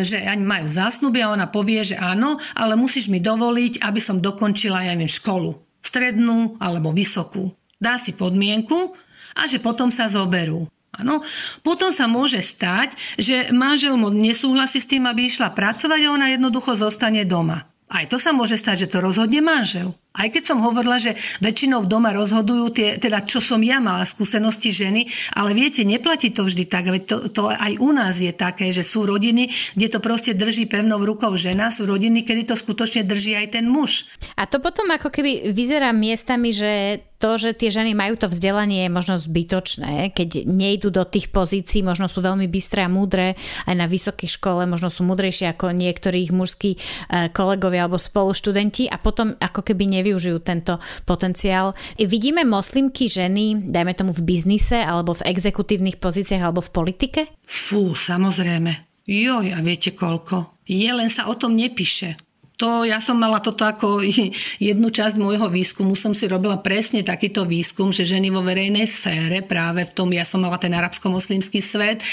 že ani majú zásnuby a ona povie, že áno, ale musíš mi dovoliť, aby som dokončila, ja školu. Strednú alebo vysokú. Dá si podmienku a že potom sa zoberú. Ano. Potom sa môže stať, že manžel mu nesúhlasí s tým, aby išla pracovať a ona jednoducho zostane doma. Aj to sa môže stať, že to rozhodne manžel. Aj keď som hovorila, že väčšinou doma rozhodujú tie, teda čo som ja mala skúsenosti ženy, ale viete, neplatí to vždy tak. Veď to, to aj u nás je také, že sú rodiny, kde to proste drží pevnou rukou žena, sú rodiny, kedy to skutočne drží aj ten muž. A to potom ako keby vyzerá miestami, že to, že tie ženy majú to vzdelanie je možno zbytočné, keď nejdu do tých pozícií, možno sú veľmi bystré a múdre, aj na vysokej škole možno sú múdrejšie ako niektorí ich mužskí e, kolegovia alebo spoluštudenti a potom ako keby nevyužijú tento potenciál. Vidíme moslimky ženy, dajme tomu v biznise alebo v exekutívnych pozíciách alebo v politike? Fú, samozrejme. Joj, a viete koľko? Je, len sa o tom nepíše to, ja som mala toto ako jednu časť môjho výskumu, som si robila presne takýto výskum, že ženy vo verejnej sfére, práve v tom, ja som mala ten arabsko-moslimský svet, e,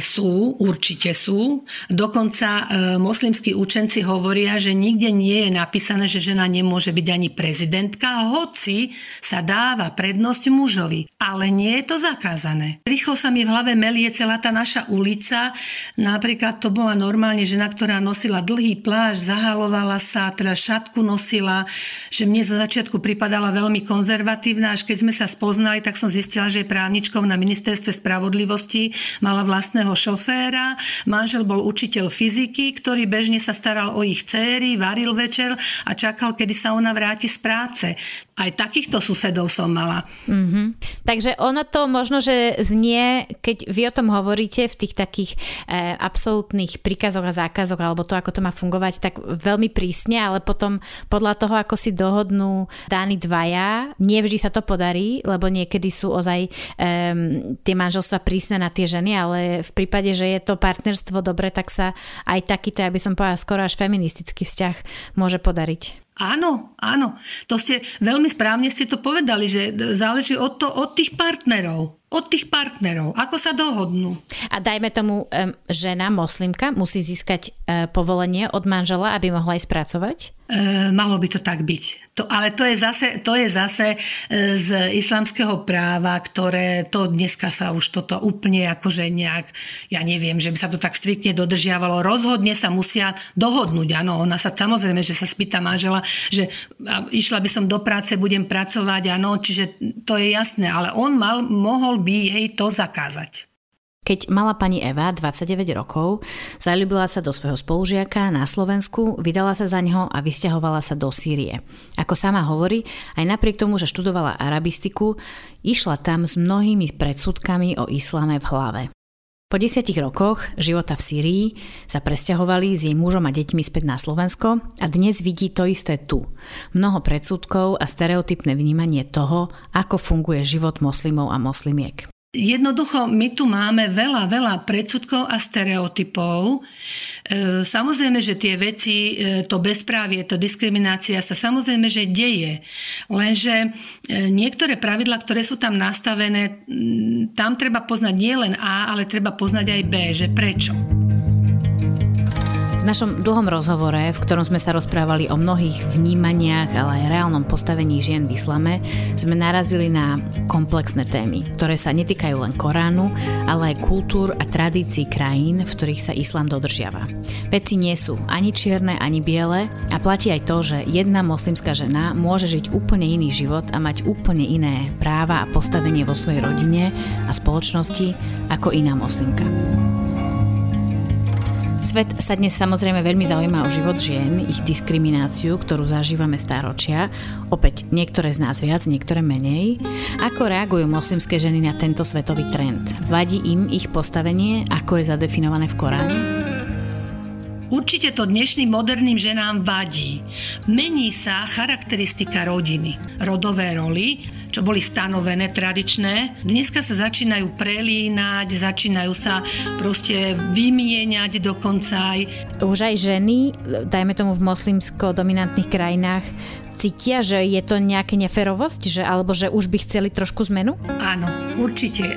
sú, určite sú. Dokonca e, moslimskí učenci hovoria, že nikde nie je napísané, že žena nemôže byť ani prezidentka, hoci sa dáva prednosť mužovi. Ale nie je to zakázané. Rýchlo sa mi v hlave melie celá tá naša ulica. Napríklad to bola normálne žena, ktorá nosila dlhý plášť, zahalovala sa, teda šatku nosila, že mne zo začiatku pripadala veľmi konzervatívna, až keď sme sa spoznali, tak som zistila, že je právničkou na ministerstve spravodlivosti, mala vlastného šoféra, manžel bol učiteľ fyziky, ktorý bežne sa staral o ich céry, varil večer a čakal, kedy sa ona vráti z práce. Aj takýchto susedov som mala. Mm-hmm. Takže ono to možno, že znie, keď vy o tom hovoríte v tých takých e, absolútnych príkazoch a zákazoch, alebo to, ako to má fungovať, tak veľmi prísne, ale potom podľa toho, ako si dohodnú dáni dvaja, nevždy sa to podarí, lebo niekedy sú ozaj um, tie manželstva prísne na tie ženy, ale v prípade, že je to partnerstvo dobre, tak sa aj takýto, ja by som povedala, skoro až feministický vzťah môže podariť. Áno, áno. To ste veľmi správne ste to povedali, že záleží od, to, od tých partnerov od tých partnerov, ako sa dohodnú. A dajme tomu, žena, moslimka, musí získať e, povolenie od manžela, aby mohla ísť pracovať? E, malo by to tak byť. To, ale to je zase, to je zase e, z islamského práva, ktoré to dneska sa už toto úplne akože nejak, ja neviem, že by sa to tak striktne dodržiavalo. Rozhodne sa musia dohodnúť. Áno, ona sa samozrejme, že sa spýta manžela, že išla by som do práce, budem pracovať, áno, čiže to je jasné. Ale on mal, mohol by jej to zakázať. Keď mala pani Eva 29 rokov, zalúbila sa do svojho spolužiaka na Slovensku, vydala sa za neho a vysťahovala sa do Sýrie. Ako sama hovorí, aj napriek tomu, že študovala arabistiku, išla tam s mnohými predsudkami o islame v hlave. Po desiatich rokoch života v Sýrii sa presťahovali s jej mužom a deťmi späť na Slovensko a dnes vidí to isté tu. Mnoho predsudkov a stereotypné vnímanie toho, ako funguje život moslimov a moslimiek. Jednoducho, my tu máme veľa, veľa predsudkov a stereotypov. E, samozrejme, že tie veci, e, to bezprávie, to diskriminácia sa samozrejme, že deje. Lenže e, niektoré pravidla, ktoré sú tam nastavené, tam treba poznať nie len A, ale treba poznať aj B, že prečo našom dlhom rozhovore, v ktorom sme sa rozprávali o mnohých vnímaniach, ale aj reálnom postavení žien v islame, sme narazili na komplexné témy, ktoré sa netýkajú len Koránu, ale aj kultúr a tradícií krajín, v ktorých sa islám dodržiava. Veci nie sú ani čierne, ani biele a platí aj to, že jedna moslimská žena môže žiť úplne iný život a mať úplne iné práva a postavenie vo svojej rodine a spoločnosti ako iná moslimka. Svet sa dnes samozrejme veľmi zaujíma o život žien, ich diskrimináciu, ktorú zažívame stáročia. Opäť niektoré z nás viac, niektoré menej. Ako reagujú moslimské ženy na tento svetový trend? Vadí im ich postavenie, ako je zadefinované v Koráne? Určite to dnešným moderným ženám vadí. Mení sa charakteristika rodiny, rodové roly, čo boli stanovené, tradičné, dneska sa začínajú prelínať, začínajú sa proste vymieňať dokonca aj. Už aj ženy, dajme tomu v moslimsko-dominantných krajinách, cítia, že je to nejaká neferovosť, že, alebo že už by chceli trošku zmenu? Áno, určite.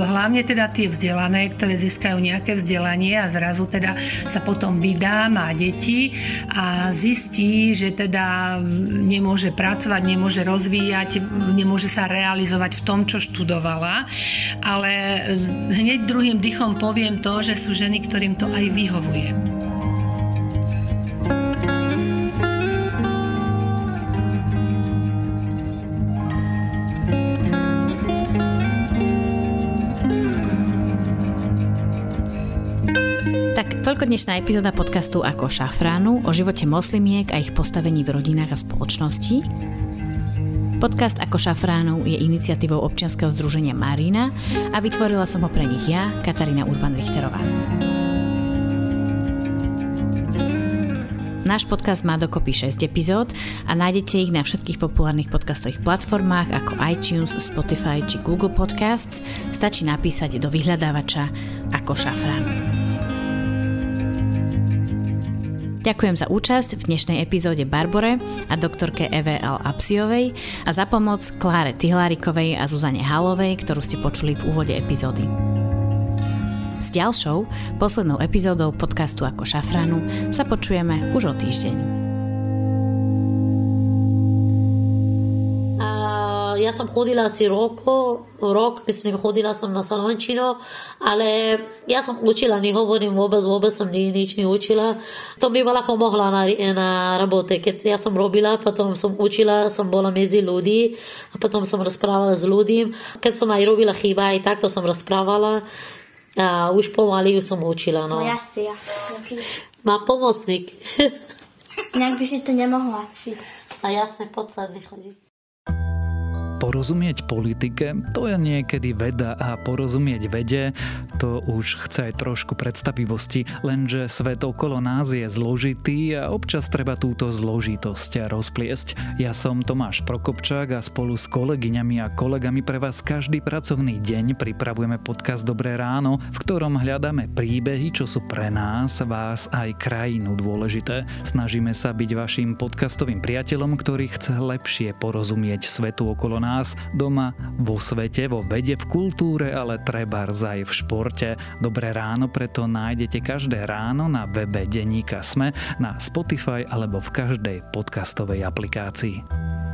Hlavne teda tie vzdelané, ktoré získajú nejaké vzdelanie a zrazu teda sa potom vydá, má deti a zistí, že teda nemôže pracovať, nemôže rozvíjať, nemôže sa realizovať v tom, čo študovala. Ale hneď druhým dychom poviem to, že sú ženy, ktorým to aj vyhovuje. Toľko dnešná epizóda podcastu Ako šafránu o živote moslimiek a ich postavení v rodinách a spoločnosti. Podcast Ako šafránu je iniciatívou občianskeho združenia Marina a vytvorila som ho pre nich ja, Katarína Urban-Richterová. Náš podcast má dokopy 6 epizód a nájdete ich na všetkých populárnych podcastových platformách ako iTunes, Spotify či Google Podcasts. Stačí napísať do vyhľadávača ako šafrán. Ďakujem za účasť v dnešnej epizóde Barbore a doktorke Eve L. Apsiovej a za pomoc Kláre Tihlárikovej a Zuzane Halovej, ktorú ste počuli v úvode epizódy. S ďalšou, poslednou epizódou podcastu ako šafranu sa počujeme už o týždeň. Ja sam hodila si roko, rok, mislim, hodila sam na salončino, ale ja sam učila, ne govorim vôbec, vôbec sam ni, nič ni učila. To mi veľa pomohla na, na rabote, keď ja som robila, potom som učila, som bola medzi ľudí a potom som rozprávala s ľudím. Keď som aj robila chyba, aj takto som rozprávala. A už pomaly už som učila, no. No jasne, jasne. Má pomocník. Inak by si to nemohla. A jasne, poď sa nechodí. Porozumieť politike, to je niekedy veda a porozumieť vede, to už chce aj trošku predstavivosti, lenže svet okolo nás je zložitý a občas treba túto zložitosť rozpliesť. Ja som Tomáš Prokopčák a spolu s kolegyňami a kolegami pre vás každý pracovný deň pripravujeme podcast Dobré ráno, v ktorom hľadáme príbehy, čo sú pre nás, vás aj krajinu dôležité. Snažíme sa byť vašim podcastovým priateľom, ktorý chce lepšie porozumieť svetu okolo nás nás doma, vo svete, vo vede, v kultúre, ale treba aj v športe. Dobré ráno preto nájdete každé ráno na webe Deníka Sme, na Spotify alebo v každej podcastovej aplikácii.